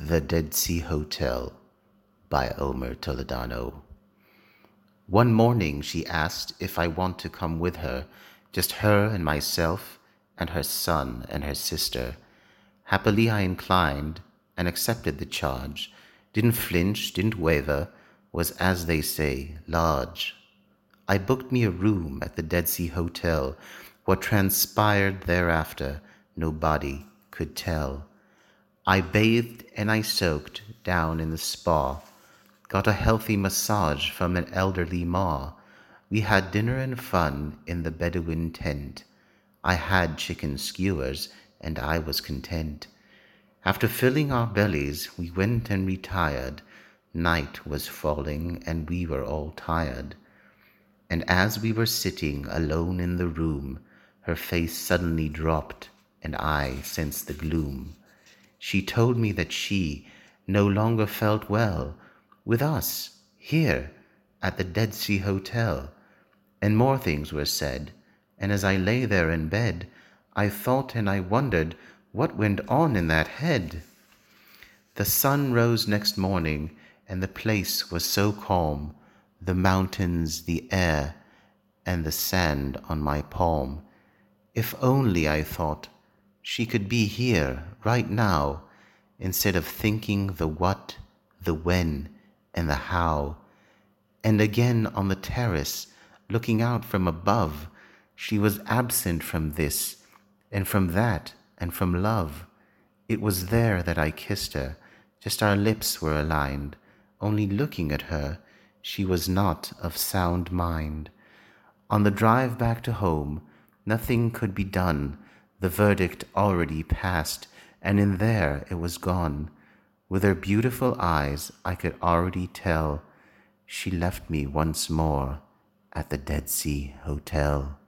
The Dead Sea Hotel by Omer Toledano. One morning she asked if I want to come with her, just her and myself and her son and her sister. Happily I inclined and accepted the charge, didn't flinch, didn't waver, was as they say, large. I booked me a room at the Dead Sea Hotel. What transpired thereafter, nobody could tell. I bathed and I soaked down in the spa, got a healthy massage from an elderly ma. We had dinner and fun in the Bedouin tent. I had chicken skewers and I was content. After filling our bellies, we went and retired. Night was falling and we were all tired. And as we were sitting alone in the room, her face suddenly dropped and I sensed the gloom. She told me that she no longer felt well with us here at the Dead Sea Hotel. And more things were said, and as I lay there in bed, I thought and I wondered what went on in that head. The sun rose next morning, and the place was so calm the mountains, the air, and the sand on my palm. If only, I thought, she could be here right now instead of thinking the what, the when, and the how. And again on the terrace, looking out from above, she was absent from this, and from that, and from love. It was there that I kissed her, just our lips were aligned. Only looking at her, she was not of sound mind. On the drive back to home, nothing could be done the verdict already passed, and in there it was gone. With her beautiful eyes, I could already tell she left me once more at the Dead Sea Hotel.